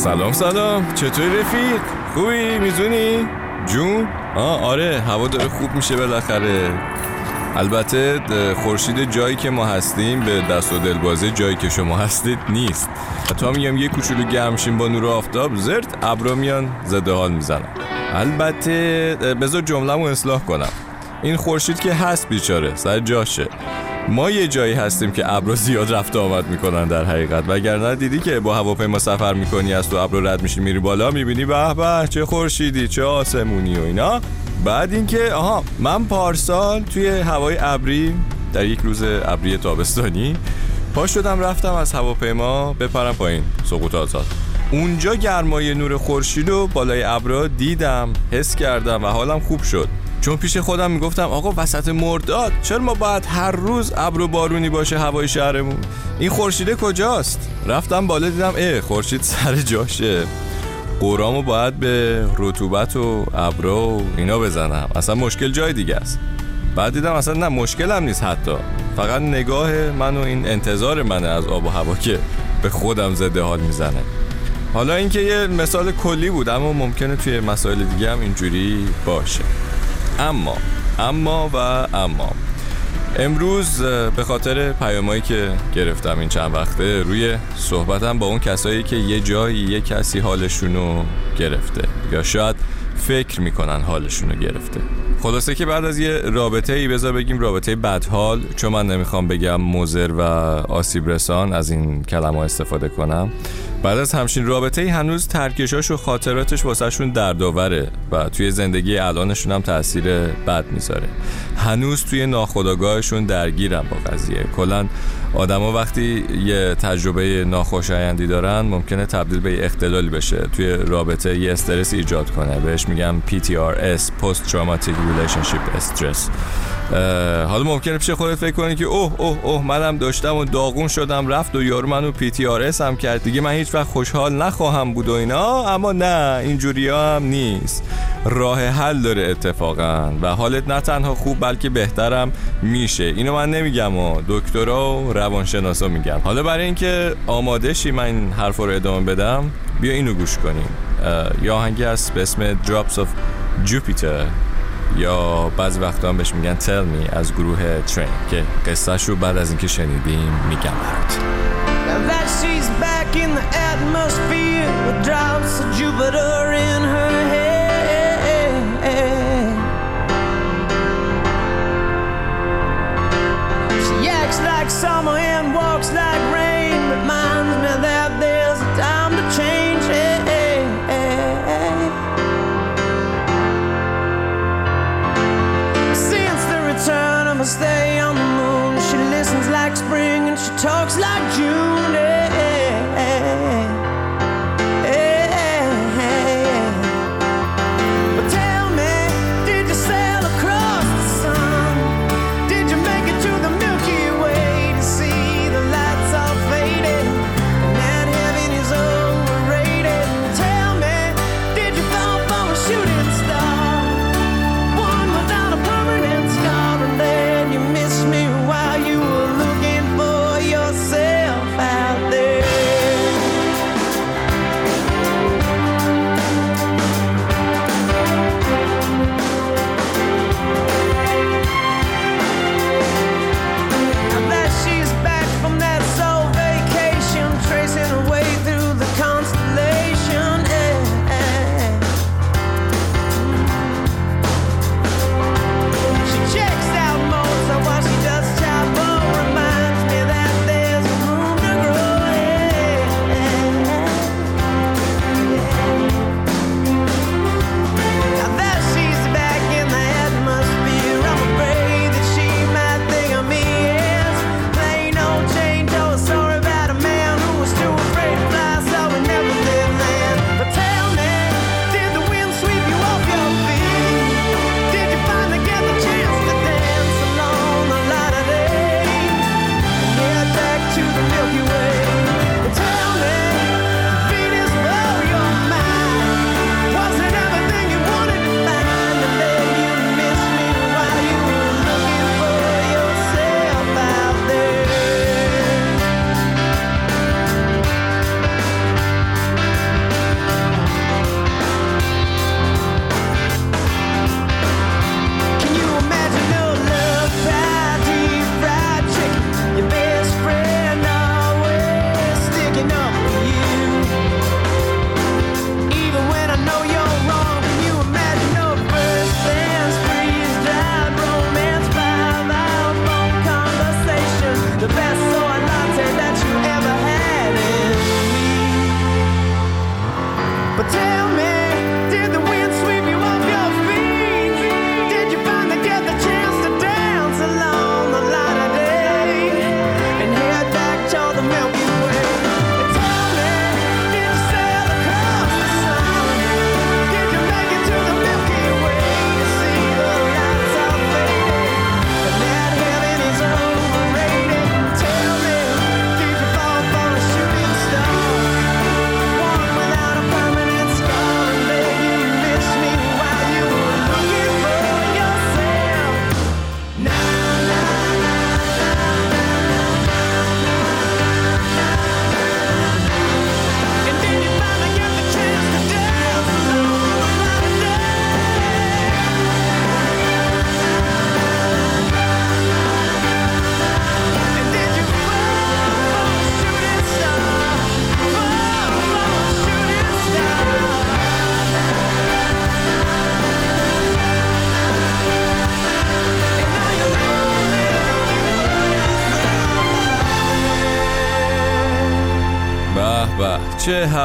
سلام سلام چطوری رفیق؟ خوبی؟ میزونی؟ جون؟ آه آره هوا داره خوب میشه بالاخره البته خورشید جایی که ما هستیم به دست و دلبازه جایی که شما هستید نیست تا میگم یه کوچولو گرمشیم با نور آفتاب زرد ابرا میان زده حال می‌زنم البته بذار جمله‌مو اصلاح کنم این خورشید که هست بیچاره سر جاشه ما یه جایی هستیم که ابر زیاد رفت آمد می‌کنن در حقیقت. وگرنه دیدی که با هواپیما سفر می‌کنی از تو ابر رد میشی میری بالا می‌بینی به به چه خورشیدی چه آسمونی و اینا. بعد اینکه آها من پارسال توی هوای ابری در یک روز ابری تابستانی پا شدم رفتم از هواپیما بپرم پایین سقوط آزاد. اونجا گرمای نور خورشید و بالای ابرا دیدم حس کردم و حالم خوب شد. چون پیش خودم می‌گفتم آقا وسط مرداد چرا ما باید هر روز ابر و بارونی باشه هوای شهرمون؟ این خورشیده کجاست؟ رفتم بالا دیدم اه خورشید سر جاشه. قرامو باید به رطوبت و ابر و اینا بزنم. اصلا مشکل جای دیگه است. بعد دیدم اصلا نه مشکلم نیست حتی. فقط نگاه من و این انتظار منه از آب و هوا که به خودم زده حال می‌زنه. حالا اینکه یه مثال کلی بود اما ممکنه توی مسائل دیگه هم اینجوری باشه. اما اما و اما. امروز به خاطر پیامایی که گرفتم این چند وقته روی صحبتم با اون کسایی که یه جایی یه کسی حالشونو گرفته یا شاید فکر می‌کنن حالشونو گرفته. خلاصه که بعد از یه رابطه ای بذار بگیم رابطه بدحال چون من نمی‌خوام بگم مزر و آسیب رسان از این کلمه استفاده کنم. بعد از همچین رابطه ای هنوز ترکشاش و خاطراتش واسهشون دردآوره و توی زندگی الانشون هم تاثیر بد می‌ذاره. هنوز توی ناخودآگاهشون درگیرن با قضیه. کلا آدما وقتی یه تجربه ناخوشایندی دارن ممکنه تبدیل به یه اختلالی بشه. توی رابطه یه استرس ایجاد کنه. بهش میگم PTRS Post Traumatic Relationship Stress. حالا ممکنه پیش خودت فکر کنی که اوه اوه اوه منم داشتم و داغون شدم رفت و یارو منو پی تی آر هم کرد. دیگه من هیچ وقت خوشحال نخواهم بود و اینا اما نه اینجوری هم نیست. راه حل داره اتفاقا و حالت نه تنها خوب بلکه بهترم میشه. اینو من نمیگم و دکترا و روانشناسا میگم. حالا برای اینکه آماده شی من این حرف رو ادامه بدم بیا اینو گوش کنیم. یا آهنگی هست به اسم Drops of Jupiter. یا بعض وقتا هم بهش میگن تل می از گروه ترین که قصهش رو بعد از اینکه شنیدیم میگم برات. Summer and walks like rain reminds me that I'ma stay on the moon. She listens like spring and she talks like June.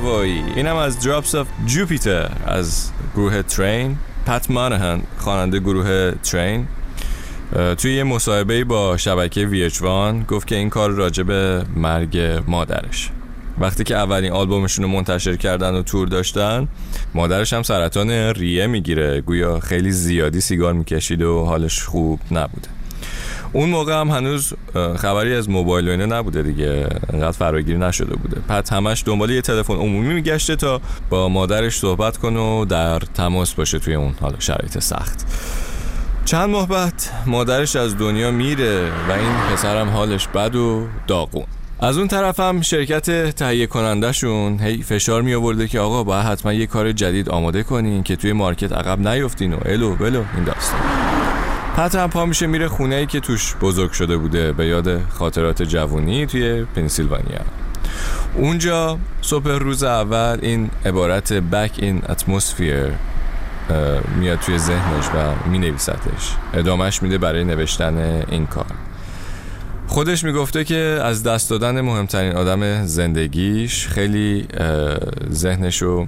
هوایی. اینم از Drops of Jupiter از گروه ترین پت مانهن خواننده گروه ترین توی یه مصاحبه با شبکه ویچوان گفت که این کار راجب مرگ مادرش. وقتی که اولین آلبومشون رو منتشر کردن و تور داشتن مادرش هم سرطان ریه می‌گیره. گویا خیلی زیادی سیگار می‌کشید و حالش خوب نبوده. اون موقع هم هنوز خبری از موبایل و اینا نبوده دیگه. انقدر فراگیر نشده بوده. پس همش دنبال یه تلفن عمومی میگشته تا با مادرش صحبت کنه و در تماس باشه توی اون حالا شرایط سخت. چند ماه بعد مادرش از دنیا میره و این پسرم حالش بد و داغون. از اون طرف هم شرکت تهیه کنندهشون هی فشار می آورده که آقا باید حتما یه کار جدید آماده کنین که توی مارکت عقب نیفتین و الو بلو این داستان. هم پا میشه میره خونه ای که توش بزرگ شده بوده به یاد خاطرات جوونی توی پنسیلوانیا. اونجا صبح روز اول این عبارت بک این اتمسفیر میاد توی ذهنش و می نویستش ادامهش میده برای نوشتن این کار. خودش می‌گفته که از دست دادن مهمترین آدم زندگیش خیلی ذهنشو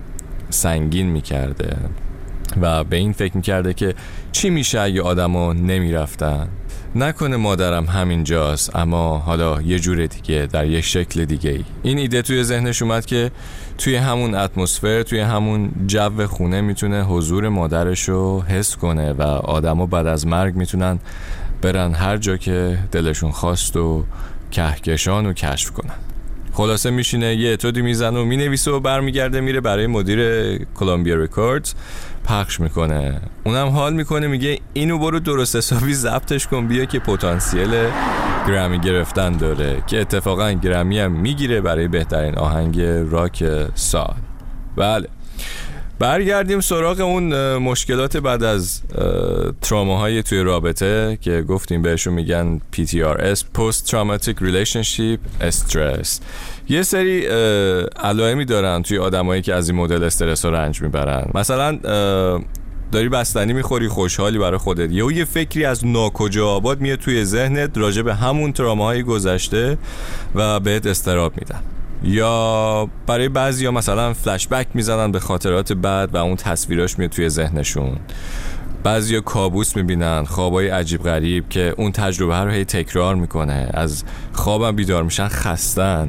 سنگین می‌کرده و به این فکر می‌کرده که چی میشه اگه آدما نمی‌رفتن؟ نکنه مادرم همینجاست اما حالا یه جور دیگه در یه شکل دیگه ای این ایده توی ذهنش اومد که توی همون اتمسفر توی همون جو خونه می‌تونه حضور مادرش رو حس کنه و آدما بعد از مرگ می‌تونن برن هر جا که دلشون خواست و کهکشان و کشف کنن. خلاصه میشینه یه اتودی می‌زنه و می‌نویسه و برمیگرده میره برای مدیر کلمبیا رکوردز پخش می‌کنه. اونم حال می‌کنه میگه اینو برو درست حسابی ضبطش کن بیا که پتانسیل گرمی گرفتن داره که اتفاقا گرمی هم می‌گیره برای بهترین آهنگ راک سال. بله. برگردیم سراغ اون مشکلات بعد از تراماهای توی رابطه که گفتیم بهشون میگن PTRS Post Traumatic Relationship Stress. یه سری علائمی دارن توی آدمایی که از این مدل استرس رنج می‌برن. مثلا داری بستنی می‌خوری خوشحالی برای خودت. یه یه فکری از ناکجا آباد میاد توی ذهنت راجع به همون تراماهای گذشته و بهت استراب میدن. یا برای بعضی ها مثلا فلش بک می‌زنن به خاطرات بعد و اون تصویراش میاد توی ذهنشون. بعضی کابوس می‌بینن خوابای عجیب غریب که اون تجربه رو هی تکرار می‌کنه. از خوابم بیدار میشن خستن.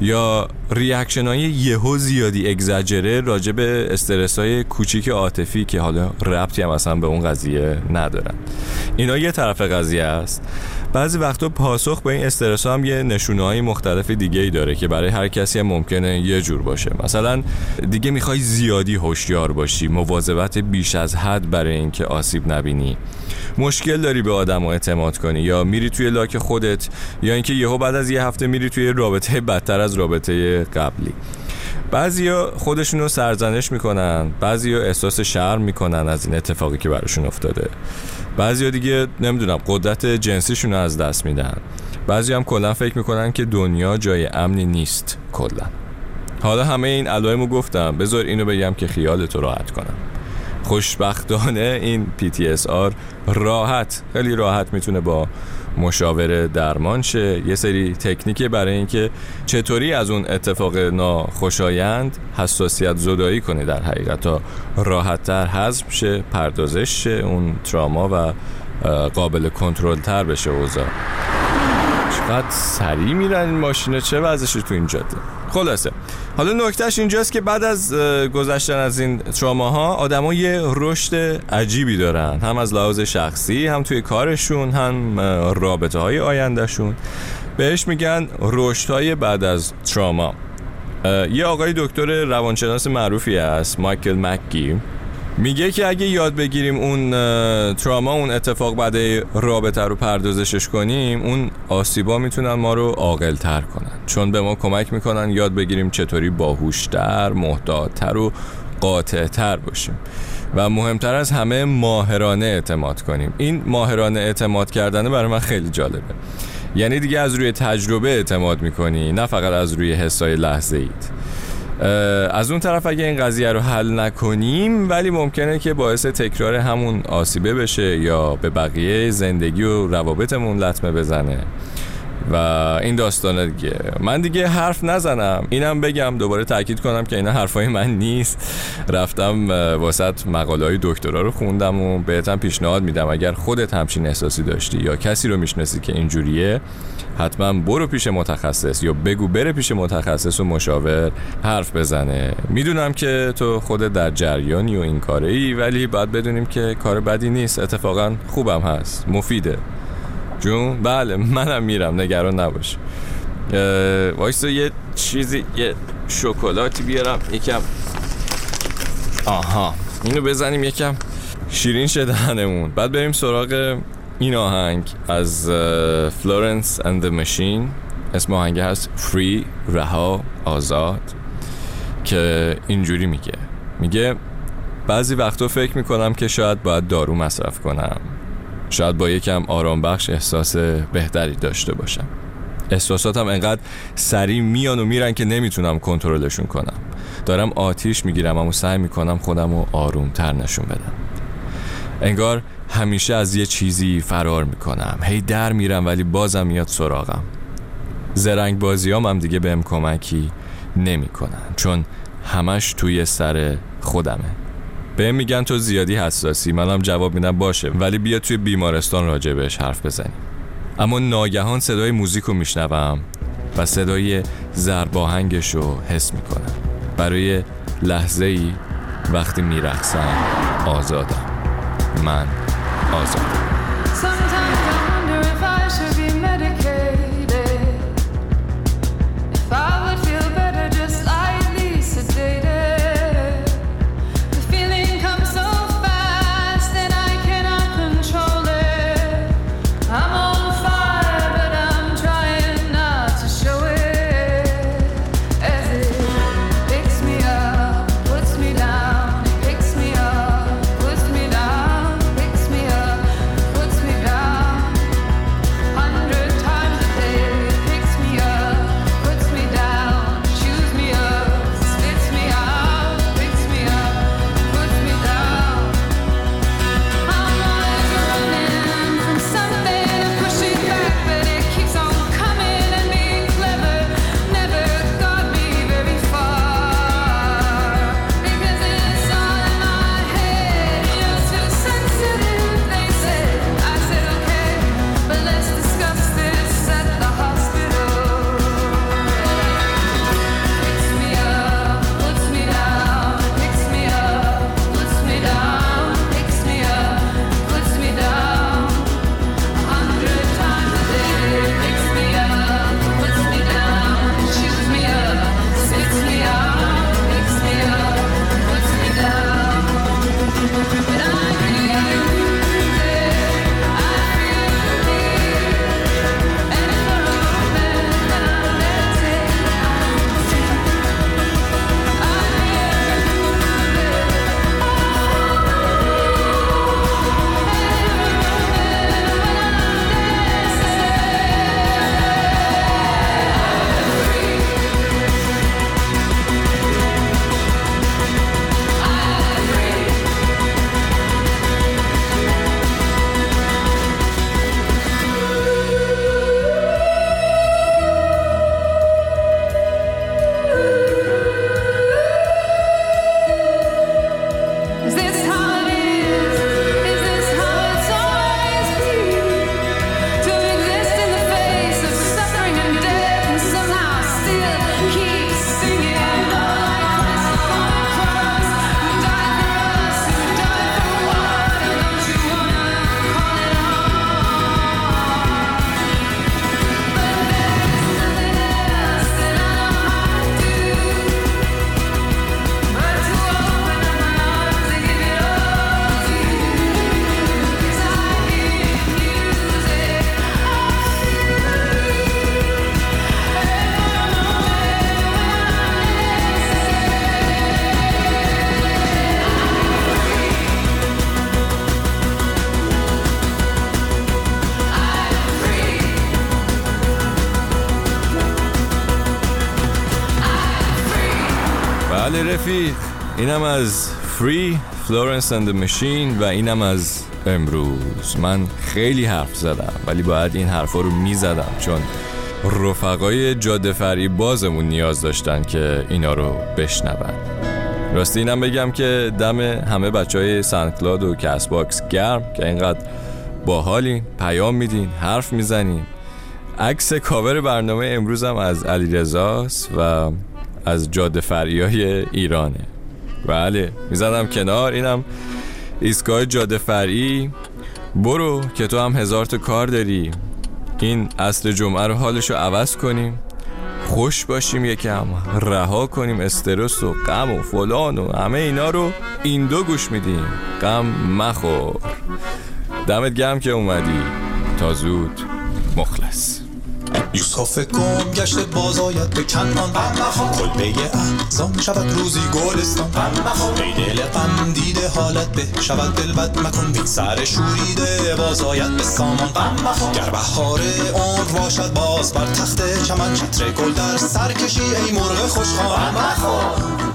یا ریاکشن های یهو زیادی اگزاجره راجع به استرس های کوچیک عاطفی که حالا ربطی هم اصلا به اون قضیه ندارن. اینا یه طرف قضیه است. بعضی وقتا پاسخ به این استرس هم یه نشونه های مختلف دیگه ای داره که برای هر کسی هم ممکنه یه جور باشه. مثلا دیگه می‌خوای زیادی هوشیار باشی مواظبت بیش از حد برای اینکه آسیب نبینی. مشکل داری به آدم اعتماد کنی یا میری توی لاک خودت یا اینکه یهو بعد از یه هفته میری توی رابطه بدتر از رابطه قبلی. بعضیا خودشون رو سرزنش می‌کنن بعضیا احساس شرم می‌کنن از این اتفاقی که براشون افتاده. بعضیا دیگه نمی‌دونم قدرت جنسیشون رو از دست میدن. بعضی هم کلا فکر می‌کنن که دنیا جای امنی نیست کلا. حالا همه این علائمو گفتم. بذار اینو بگم که خیالتو راحت کنم. خوشبختانه این PTSR راحت خیلی راحت می‌تونه با مشاوره درمان شه. یه سری تکنیکی برای اینکه چطوری از اون اتفاق ناخوشایند حساسیت زدایی کنه در حقیقت تا راحتتر حذف شه پردازش شه اون تراما و قابل کنترل تر بشه اوضاع. چقدر سریع میرن این ماشینه چه وضعش تو این جاده خلاصه. حالا نکتهش اینجاست که بعد از گذشتن از این تراماها آدما یه رشد عجیبی دارن. هم از لحاظ شخصی هم توی کارشون هم رابطه های آیندهشون. بهش میگن رشد های بعد از تراما یه آقای دکتر روانشناس معروفی است مایکل مکگی میگه که اگه یاد بگیریم اون تراما اون اتفاق بعد رابطه رو پردازشش کنیم اون آسیبا می‌تونن ما رو عاقل تر کنن. چون به ما کمک می‌کنن یاد بگیریم چطوری باهوشتر محتاطتر و قاطعتر باشیم. و مهمتر از همه ماهرانه اعتماد کنیم. این ماهرانه اعتماد کردن برای من خیلی جالبه. یعنی دیگه از روی تجربه اعتماد می‌کنی نه فقط از روی حسای لحظه اید از اون طرف اگه این قضیه رو حل نکنیم ولی ممکنه که باعث تکرار همون آسیبه بشه یا به بقیه زندگی و روابطمون لطمه بزنه. و این داستانه دیگه. من دیگه حرف نزنم. اینم بگم دوباره تاکید کنم که اینا حرفای من نیست. رفتم واسط مقاله های دکترا رو خوندم و بهتم پیشنهاد میدم. اگر خودت همچین احساسی داشتی یا کسی رو می‌شناسی که اینجوریه حتما برو پیش متخصص یا بگو بره پیش متخصص و مشاور حرف بزنه. می‌دونم که تو خودت در جریانی و این کاره ولی باید بدونیم که کار بدی نیست. اتفاقا خوبم هست. مفیده. جون؟ بله منم میرم نگران نباش. وایسا یه چیزی یه شکلاتی بیارم یکم. آها اینو بزنیم یکم. شیرین شدهنمون بعد بریم سراغ این آهنگ از Florence and Machine اسم آهنگ هست Free رها آزاد که اینجوری میگه. میگه بعضی وقتا فکر می‌کنم که شاید باید دارو مصرف کنم. شاید با یکم آرام بخش احساس بهتری داشته باشم. احساساتم انقدر سریع میان و میرن که نمی‌تونم کنترلشون کنم. دارم آتیش می‌گیرم اما سعی می‌کنم خودم رو آروم تر نشون بدم. انگار همیشه از یه چیزی فرار می‌کنم. هی در میرم ولی بازم میاد سراغم. زرنگ بازیام هم دیگه بهم کمکی نمی‌کنن چون همش توی سر خودمه. به میگن تو زیادی حساسی. منم جواب میدم باشه. ولی بیا توی بیمارستان راجع بهش حرف بزنیم. اما ناگهان صدای موزیک رو میشنوم و صدای زرباهنگش رو حس می‌کنم. برای لحظه ای وقتی میرقصم آزادم. من آزادم. رفیق اینم از Florence and the Machine و اینم از امروز. من خیلی حرف زدم ولی باید این حرفا رو می‌زدم چون رفقای جاده فرعی بازمون نیاز داشتن که اینا رو بشنون. راستی اینم بگم که دم همه بچه های SoundCloud و Castbox گرم که اینقدر باحالین پیام میدین حرف می‌زنین. عکس کاور برنامه امروزم از علیرضاست و از جاده فریای ایرانه. بله می‌زدم کنار اینم ایستگاه جاده فرعی برو که تو هم هزار تا کار داری. این اصل جمعه رو حالش رو عوض کنیم. خوش باشیم یکم رها کنیم استرس و غم و فلان و همه اینا رو این دو گوش میدیم. غم مخور. دمت گرم که اومدی. تا زود. یوسف گم گشته باز آید به کنان. کلبه احزان شود روزی گلستان. ای دل غم دیده حالت به شود دل بد مکن. بی سر شوریده باز آید به سامان. گر بهار عمر باشد باز بر تخت چمن. چتر گل در سر کشی ای مرغ خوشخوان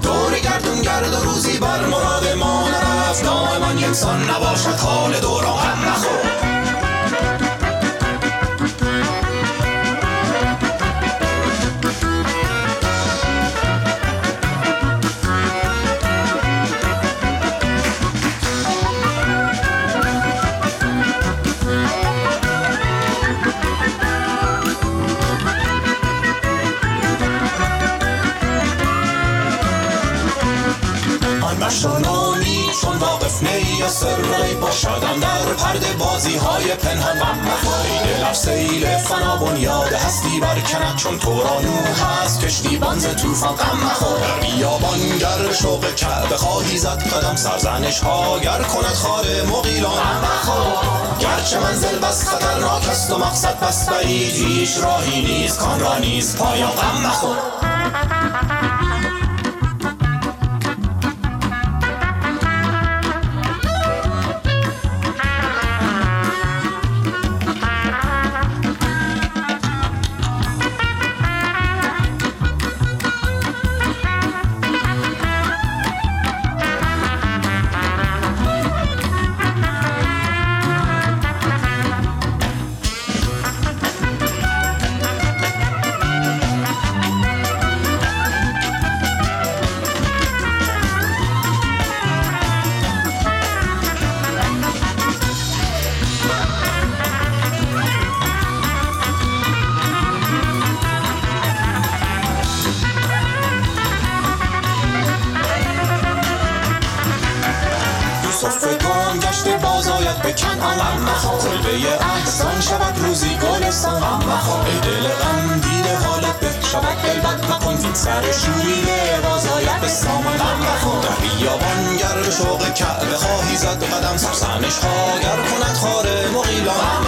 دور گردون گرد و روزی بر مراد ما نرفت. دائما یکسان نباشد حال دوران. غم نخور سرای باشدم در پرده بازی های پنهان این لب سیل فنا بنیاد هستی برکند چون تو را هست. کشتی بانز توفان غم مخور. در بیابان گر شوق کعبه خواهی زد قدم. سرزنش ها گر کند خار مغیلان گرچه منزل بس خطرناک است و مقصد بس بعید هیچ راهی نیست کان را نیست پایان غم مخور. به کنان کلبه احسان شود روزی گلستان ای دل غم دیده حالت به شود دل بد مکن زین سر شوریده باز آید به سامان در بیابان گر شوق کعبه خواهی زد قدم سرسنش ها گر کند خار مغیلان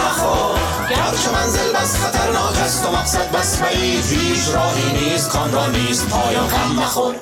گرچه منزل بس خطرناک است و مقصد بس بعید هیچ راهی نیست کان را نیست پایان غم مخور